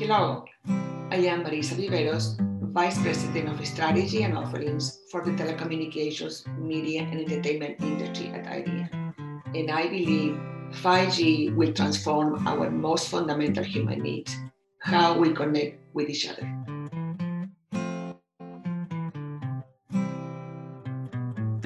Hello, I am Marisa Viveros, Vice President of Strategy and Offerings for the telecommunications, media, and entertainment industry at IBM. And I believe 5G will transform our most fundamental human needs how we connect with each other.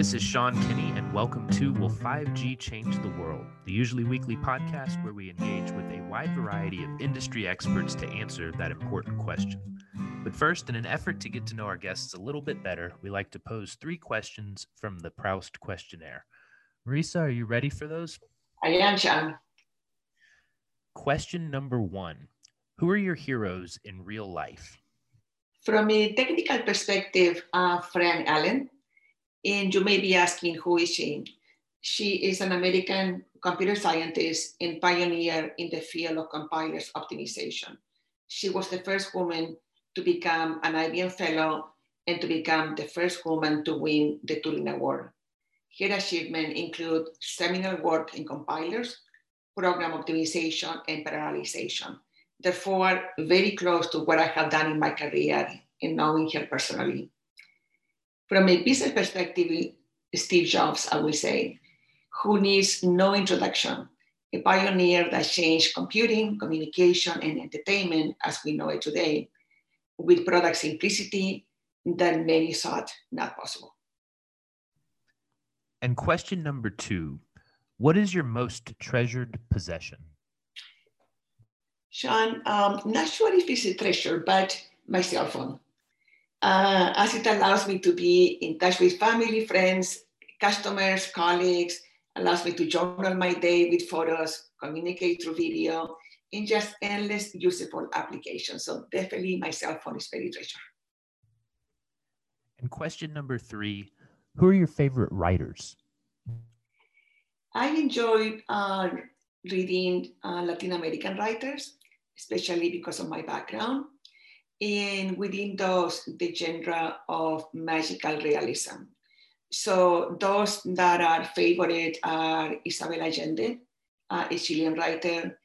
This is Sean Kinney, and welcome to Will 5G Change the World, the usually weekly podcast where we engage with a wide variety of industry experts to answer that important question. But first, in an effort to get to know our guests a little bit better, we like to pose three questions from the Proust questionnaire. Marisa, are you ready for those? I am, Sean. Question number one Who are your heroes in real life? From a technical perspective, uh, Fran Allen, and you may be asking, who is she? She is an American computer scientist and pioneer in the field of compilers optimization. She was the first woman to become an IBM fellow and to become the first woman to win the Turing Award. Her achievements include seminal work in compilers, program optimization, and parallelization. Therefore, very close to what I have done in my career in knowing her personally. From a business perspective, Steve Jobs, I will say, who needs no introduction, a pioneer that changed computing, communication, and entertainment as we know it today, with product simplicity that many thought not possible. And question number two What is your most treasured possession? Sean, um, not sure if it's a treasure, but my cell phone uh, as it allows me to be in touch with family, friends, customers, colleagues, allows me to journal my day with photos, communicate through video, in just endless useful applications. So definitely my cell phone is very treasured. And question number three, who are your favorite writers? I enjoy uh, reading uh, Latin American writers, especially because of my background and within those, the genre of magical realism. So those that are favorite are Isabel Allende, uh, a Chilean writer,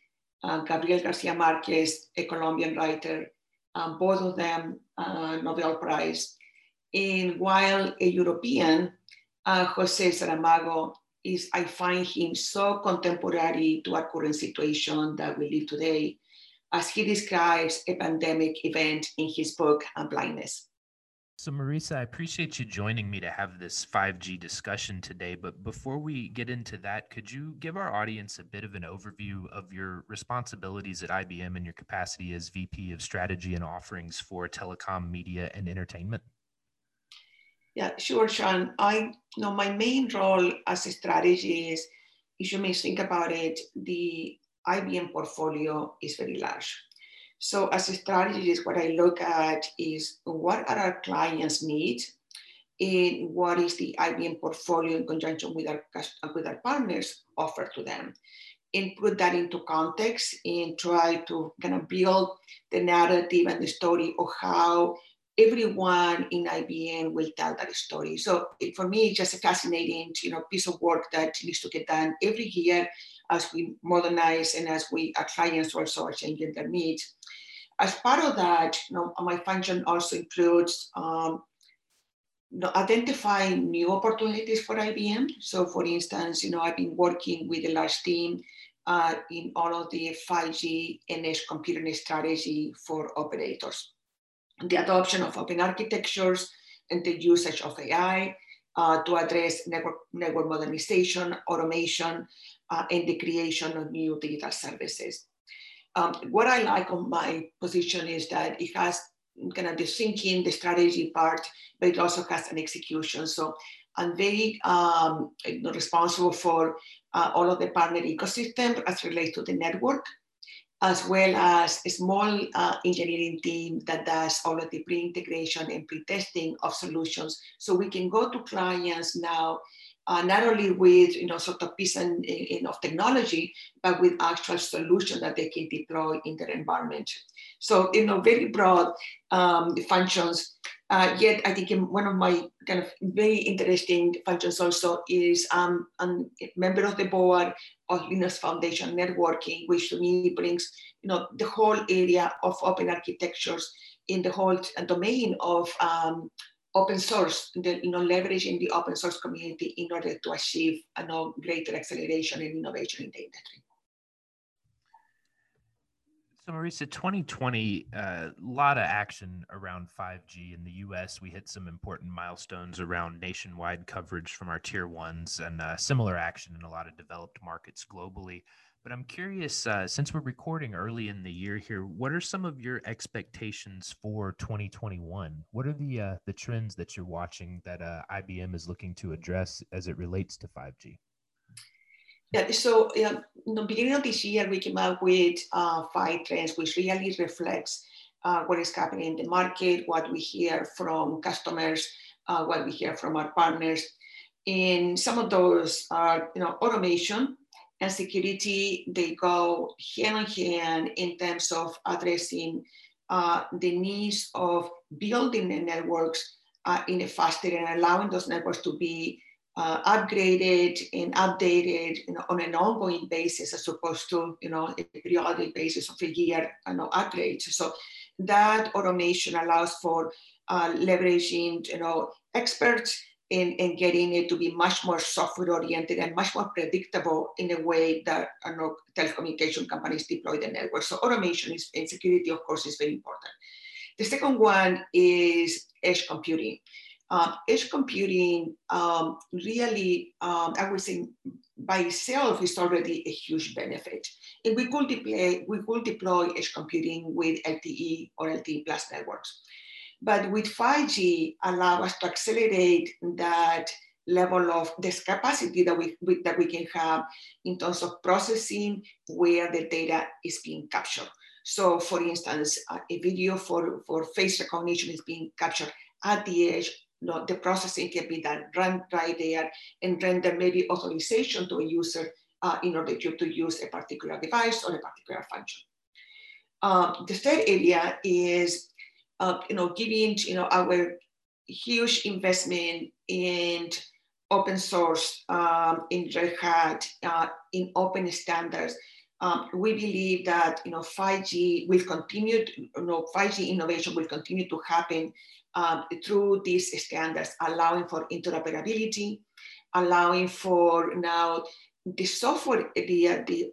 uh, Gabriel Garcia Marquez, a Colombian writer, um, both of them uh, Nobel Prize. And while a European, uh, Jose Saramago, is I find him so contemporary to our current situation that we live today as he describes a pandemic event in his book on Blindness. So, Marisa, I appreciate you joining me to have this 5G discussion today. But before we get into that, could you give our audience a bit of an overview of your responsibilities at IBM and your capacity as VP of Strategy and Offerings for Telecom, Media, and Entertainment? Yeah, sure, Sean. I you know my main role as a strategist, if you may think about it, the IBM portfolio is very large. So as a strategist, what I look at is what are our clients' needs and what is the IBM portfolio in conjunction with our, with our partners offer to them and put that into context and try to kind of build the narrative and the story of how everyone in IBM will tell that story. So for me, it's just a fascinating, you know, piece of work that needs to get done every year as we modernize and as we our clients also are changing their needs. As part of that, you know, my function also includes um, you know, identifying new opportunities for IBM. So, for instance, you know, I've been working with a large team uh, in all of the 5G and edge computing strategy for operators. The adoption of open architectures and the usage of AI uh, to address network, network modernization, automation, uh, and the creation of new digital services. Um, what I like on my position is that it has kind of the thinking, the strategy part, but it also has an execution. So I'm very um, responsible for uh, all of the partner ecosystem as relates to the network, as well as a small uh, engineering team that does all of the pre-integration and pre-testing of solutions. So we can go to clients now uh, not only with you know sort of piece and, in, of technology, but with actual solution that they can deploy in their environment. So you know very broad um, functions. Uh, yet, I think one of my kind of very interesting functions also is um, I'm a member of the board of Linux Foundation Networking, which to me brings you know the whole area of open architectures in the whole domain of um, open source, the, you know, leveraging the open source community in order to achieve you know, greater acceleration and innovation in the industry. So, Marisa, 2020, a uh, lot of action around 5G in the US. We hit some important milestones around nationwide coverage from our tier ones and uh, similar action in a lot of developed markets globally. But I'm curious, uh, since we're recording early in the year here, what are some of your expectations for 2021? What are the uh, the trends that you're watching that uh, IBM is looking to address as it relates to 5G? Yeah, so in the beginning of this year, we came up with uh, five trends, which really reflects uh, what is happening in the market, what we hear from customers, uh, what we hear from our partners. And some of those are, you know, automation and security. They go hand in hand in terms of addressing uh, the needs of building the networks uh, in a faster and allowing those networks to be uh, upgraded and updated you know, on an ongoing basis as opposed to you know a periodic basis of a year you know, upgrades. So that automation allows for uh, leveraging you know experts and, and getting it to be much more software oriented and much more predictable in a way that you know, telecommunication companies deploy the network. So automation is, and security, of course, is very important. The second one is edge computing. Um, edge computing um, really, um, I would say, by itself is already a huge benefit. And we could deploy, we could deploy edge computing with LTE or LTE plus networks. But with 5G, allow us to accelerate that level of this capacity that we, we, that we can have in terms of processing where the data is being captured. So for instance, a video for, for face recognition is being captured at the edge no, the processing can be done run right there and render maybe authorization to a user uh, in order to, to use a particular device or a particular function. Um, the third area is, uh, you know, giving, you know, our huge investment in open source, um, in Red Hat, uh, in open standards. Um, we believe that, you know, 5G will continue, to, you know, 5G innovation will continue to happen um, through these standards, allowing for interoperability, allowing for now the software, the, the,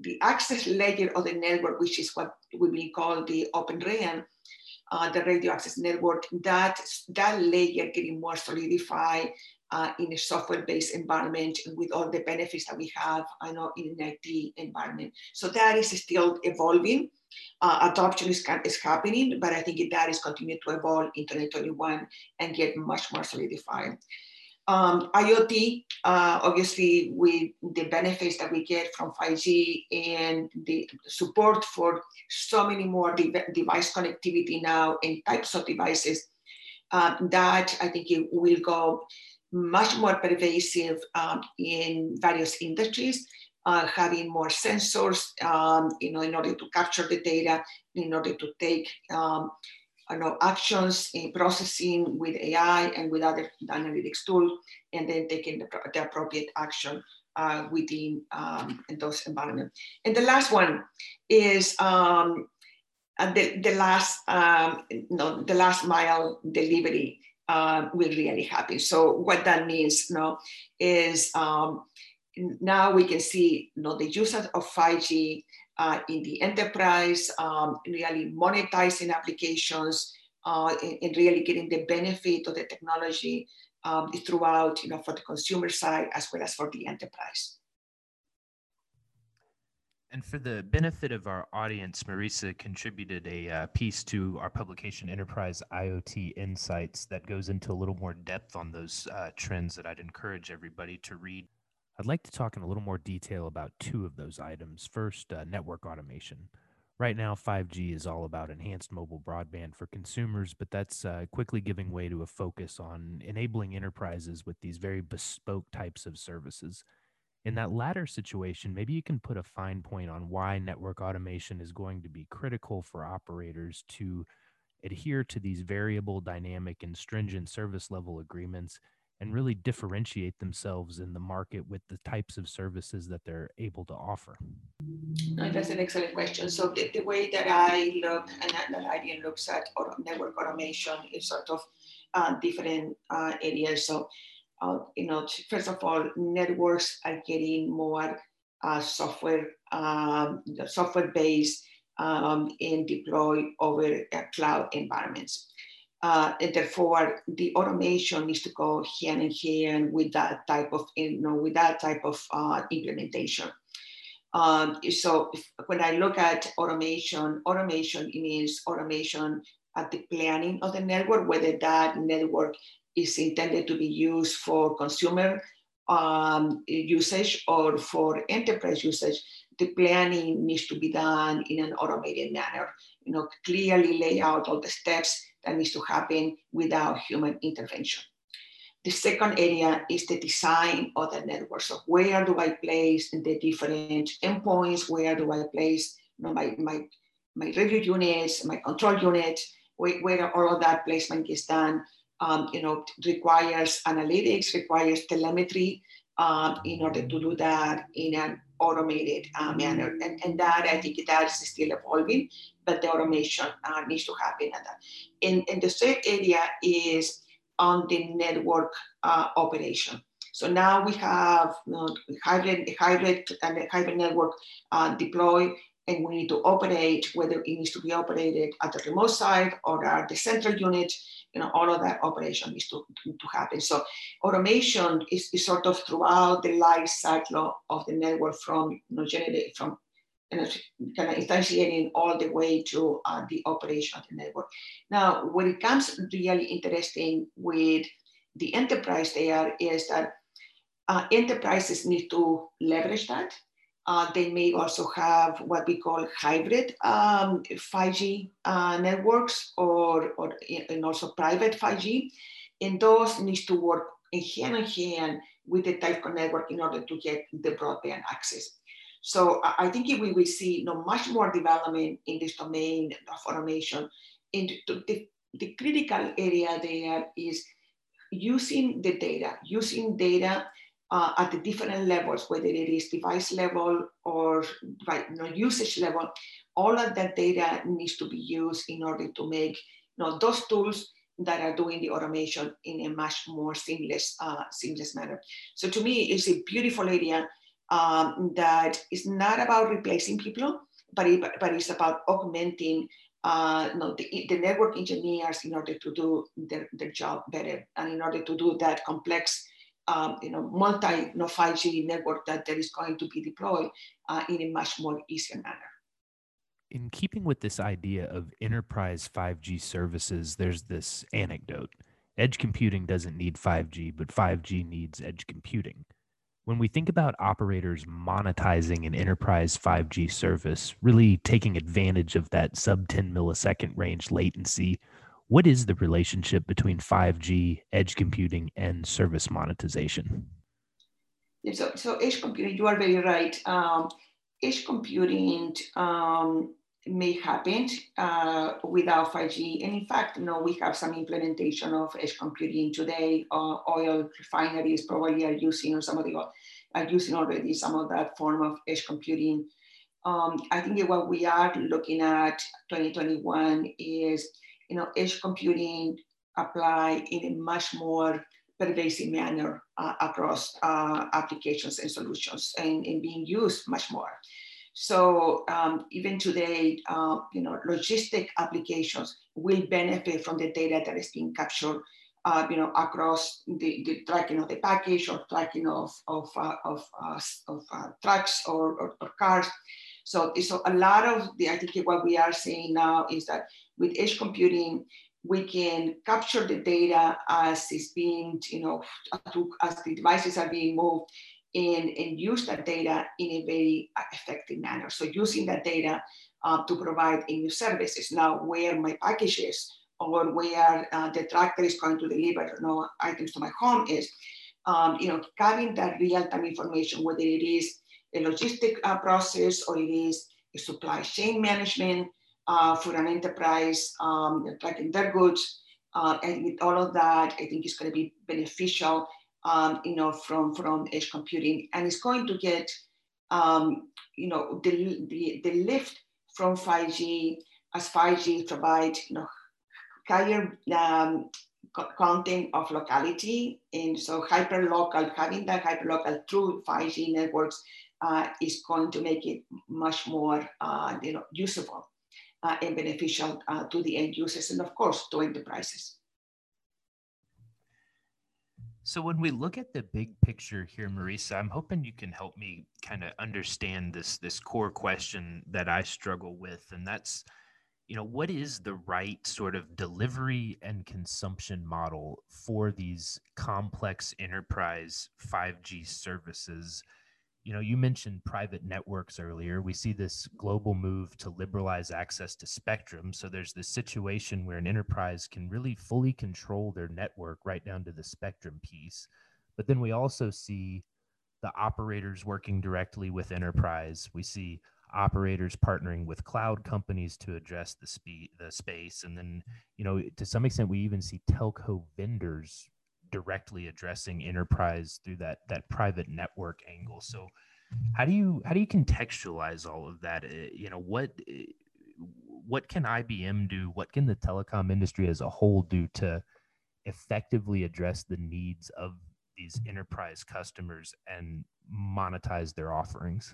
the access layer of the network, which is what we will call the Open RAN, uh, the radio access network, that, that layer getting more solidified uh, in a software-based environment with all the benefits that we have I know, in an IT environment. So that is still evolving uh, adoption is, is happening, but I think that is continuing to evolve in 2021 and get much more solidified. Um, IoT, uh, obviously, with the benefits that we get from 5G and the support for so many more de device connectivity now and types of devices, uh, that I think it will go much more pervasive um, in various industries uh, having more sensors, um, you know, in order to capture the data, in order to take um, you know, actions in processing with AI and with other analytics tools, and then taking the, the appropriate action uh, within um, those environments. And the last one is um, uh, the, the last um, no, the last mile delivery uh, will really happen. So what that means, you know, is um, now we can see you know, the use of 5G uh, in the enterprise, um, really monetizing applications, uh, and, and, really getting the benefit of the technology um, throughout, you know, for the consumer side as well as for the enterprise. And for the benefit of our audience, Marisa contributed a uh, piece to our publication, Enterprise IoT Insights, that goes into a little more depth on those uh, trends that I'd encourage everybody to read. I'd like to talk in a little more detail about two of those items. First, uh, network automation. Right now, 5G is all about enhanced mobile broadband for consumers, but that's uh, quickly giving way to a focus on enabling enterprises with these very bespoke types of services. In that latter situation, maybe you can put a fine point on why network automation is going to be critical for operators to adhere to these variable, dynamic, and stringent service level agreements and really differentiate themselves in the market with the types of services that they're able to offer? No, that's an excellent question. So the, the way that I look and that, that IBM looks at network automation is sort of uh, different uh, areas. So, uh, you know, first of all, networks are getting more uh, software, um, software based um, and deployed over uh, cloud environments. Uh, and therefore, the automation needs to go hand in hand with that type of, you know, with that type of uh, implementation. Um, so if, when I look at automation, automation means automation at the planning of the network, whether that network is intended to be used for consumer um, usage or for enterprise usage, the planning needs to be done in an automated manner. You know, clearly lay out all the steps that needs to happen without human intervention. The second area is the design of the network. So where do I place the different endpoints? Where do I place you know, my, my, my review units, my control units, where, where all of that placement is done? Um, you know, requires analytics, requires telemetry um, in order to do that in an automated uh, manner. And, and that, I think that is still evolving, but the automation uh, needs to happen at that. And, and the third area is on the network uh, operation. So now we have you know, hybrid, hybrid, and hybrid network uh, deployed, and we need to operate whether it needs to be operated at the remote side or at the central unit you know, all of that operation needs to, to happen. So automation is, is sort of throughout the life cycle of the network from, you know, generate, from you know, kind of instantiating all the way to uh, the operation of the network. Now, when it comes really interesting with the enterprise there is that uh, enterprises need to leverage that uh, they may also have what we call hybrid um, 5G uh, networks or, or and also private 5G. And those needs to work hand in hand with the telco network in order to get the broadband access. So I think we will see you know, much more development in this domain of automation. And the, the critical area there is using the data, using data uh, at the different levels, whether it is device level or right, you know, usage level, all of that data needs to be used in order to make you know, those tools that are doing the automation in a much more seamless, uh, seamless manner. So to me, it's a beautiful area um, that is not about replacing people, but, it, but it's about augmenting uh, no, the, the, network engineers in order to do their, their job better and in order to do that complex um, you know, multi know, 5G network that, that is going to be deployed uh, in a much more easier manner. In keeping with this idea of enterprise 5G services, there's this anecdote. Edge computing doesn't need 5G, but 5G needs edge computing. When we think about operators monetizing an enterprise 5G service, really taking advantage of that sub 10 millisecond range latency, what is the relationship between 5G, edge computing, and service monetization? So, so edge computing, you are very right. Um, edge computing um, may happen uh, without 5G. And in fact, you know, we have some implementation of edge computing today. Uh, oil refineries probably are using, or some of the are using already some of that form of edge computing. Um, I think what we are looking at 2021 is you know, edge computing apply in a much more pervasive manner uh, across uh, applications and solutions and, and, being used much more. So um, even today, uh, you know, logistic applications will benefit from the data that is being captured, uh, you know, across the, the, tracking of the package or tracking of, of, uh, of, uh, of trucks or, or, or cars. So, so a lot of the, I think what we are seeing now is that with edge computing, we can capture the data as it's being, you know, as the devices are being moved and, and use that data in a very effective manner. So using that data uh, to provide a new services. Now, where my package is or where uh, the tractor is going to deliver you know, items to my home is, um, you know, having that real-time information, whether it is a logistic uh, process or it is a supply chain management, uh, for an enterprise um, tracking their goods. Uh, and with all of that, I think it's going to be beneficial, um, you know, from, from edge computing. And it's going to get, um, you know, the, the, the lift from 5G as 5G provides, you know, higher um, content of locality. And so hyper local, having that hyper local through 5G networks uh, is going to make it much more uh, you know, usable uh, and beneficial uh, to the end users and of course to enterprises. So when we look at the big picture here, Marisa, I'm hoping you can help me kind of understand this this core question that I struggle with, and that's you know what is the right sort of delivery and consumption model for these complex enterprise 5g services you know you mentioned private networks earlier. We see this global move to liberalize access to spectrum. So there's this situation where an enterprise can really fully control their network right down to the spectrum piece. But then we also see the operators working directly with enterprise. We see operators partnering with cloud companies to address the speed the space. And then you know to some extent we even see telco vendors directly addressing enterprise through that that private network angle. So how do you how do you contextualize all of that? Uh, you know what uh, what can IBM do? What can the telecom industry as a whole do to effectively address the needs of these enterprise customers and monetize their offerings?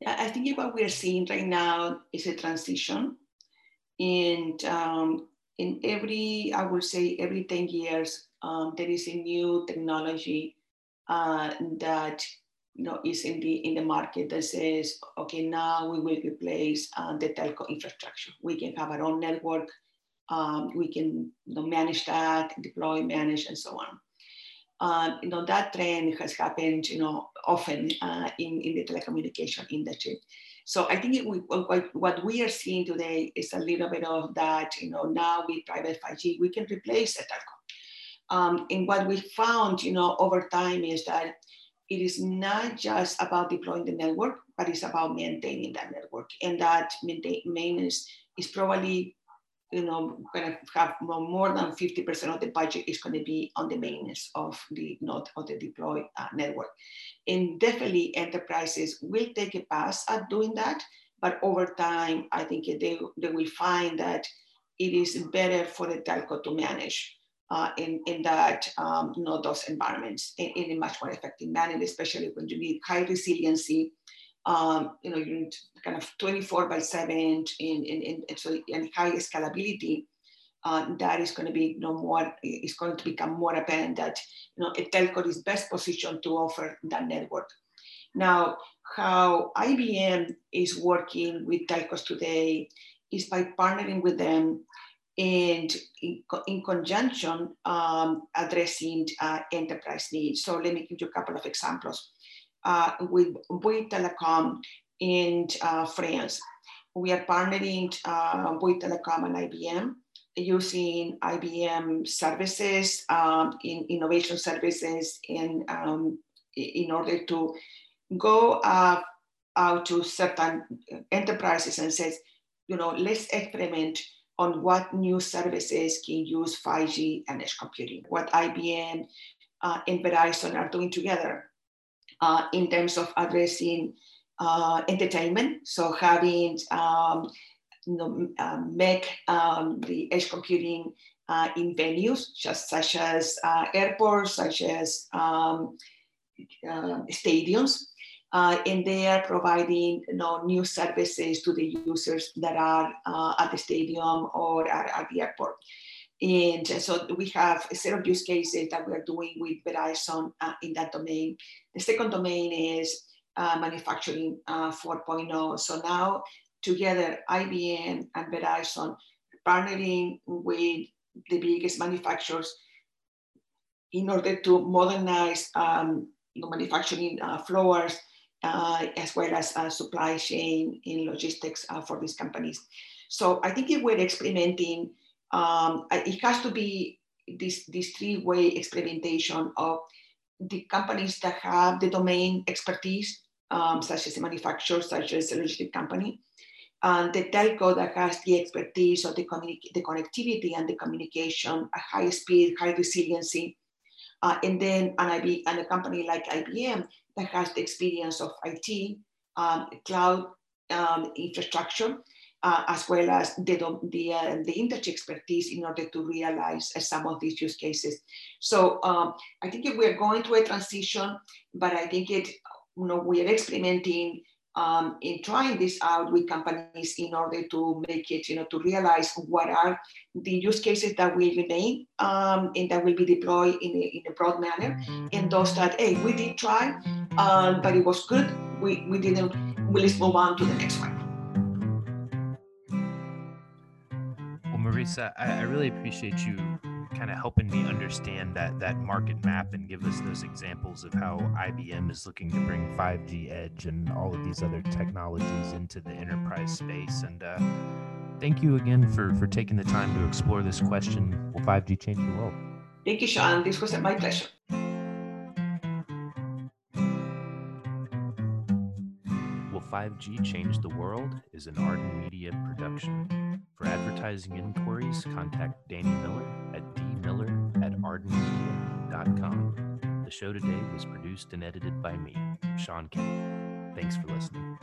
Yeah, I think what we're seeing right now is a transition. And um, in every, I would say, every 10 years, um, there is a new technology uh, that you know, is in the in the market that says, okay, now we will replace uh, the telco infrastructure. We can have our own network. Um, we can you know, manage that, deploy, manage, and so on. Uh, you know, that trend has happened, you know, often uh, in, in the telecommunication industry. So I think we, what, what we are seeing today is a little bit of that, you know, now with private 5G, we can replace the telco. Um, and what we found, you know, over time is that it is not just about deploying the network, but it's about maintaining that network. And that maintenance is probably you know, going to have more than 50% of the budget is going to be on the maintenance of the node of the deployed uh, network. And definitely enterprises will take a pass at doing that, but over time, I think they, they will find that it is better for the telco to manage uh, in, in that, um, you know, those environments in, in, a much more effective manner, especially when you need high resiliency um, you know, you're kind of 24 by 7 in, in, in, in so and high scalability, uh, that is going to be you know, more, is going to become more apparent that you know, a telco is best positioned to offer that network. Now, how IBM is working with telcos today is by partnering with them and in, in conjunction um, addressing uh, enterprise needs. So let me give you a couple of examples uh, with Bouygues Telecom in uh, France. We are partnering uh, Bouygues Telecom and IBM using IBM services, um, in innovation services, in, um, in order to go uh, out to certain enterprises and says, you know, let's experiment on what new services can use 5G and edge computing, what IBM uh, and Verizon are doing together uh, in terms of addressing uh, entertainment. So having um, you know, uh, make um, the edge computing uh, in venues just such as uh, airports, such as um, uh, and they are providing you know, new services to the users that are at the stadium or at, at the airport. And so we have a set of use cases that we're doing with Verizon uh, in that domain. The second domain is uh, manufacturing uh, 4.0. So now together, IBM and Verizon partnering with the biggest manufacturers in order to modernize um, manufacturing uh, floors uh, as well as uh, supply chain in logistics for these companies. So I think if we're experimenting um, it has to be this, this three-way experimentation of the companies that have the domain expertise, um, such as a manufacturer, such as a logistic company, and the telco that has the expertise of the, communi- the connectivity and the communication at high speed, high resiliency, uh, and then an IB and a company like IBM that has the experience of IT, um, cloud um, infrastructure, uh, as well as the, the, uh, the industry expertise in order to realize uh, some of these use cases. So um, I think we're going through a transition, but I think it, you know, we are experimenting um, in trying this out with companies in order to make it, you know, to realize what are the use cases that will remain um, and that will be deployed in a, in a broad manner, and those that, hey, we did try, um, but it was good, we, we didn't, well, let's move on to the next one. Well, Marisa, I, I really appreciate you kind of helping me understand that that market map and give us those examples of how IBM is looking to bring 5G edge and all of these other technologies into the enterprise space. And uh, thank you again for for taking the time to explore this question: Will 5G change the world? Thank you, Sean. This was my pleasure. Will 5G Change the World is an Arden Media production. For advertising inquiries, contact Danny Miller at dmiller at ardenmedia.com. The show today was produced and edited by me, Sean Kinney. Thanks for listening.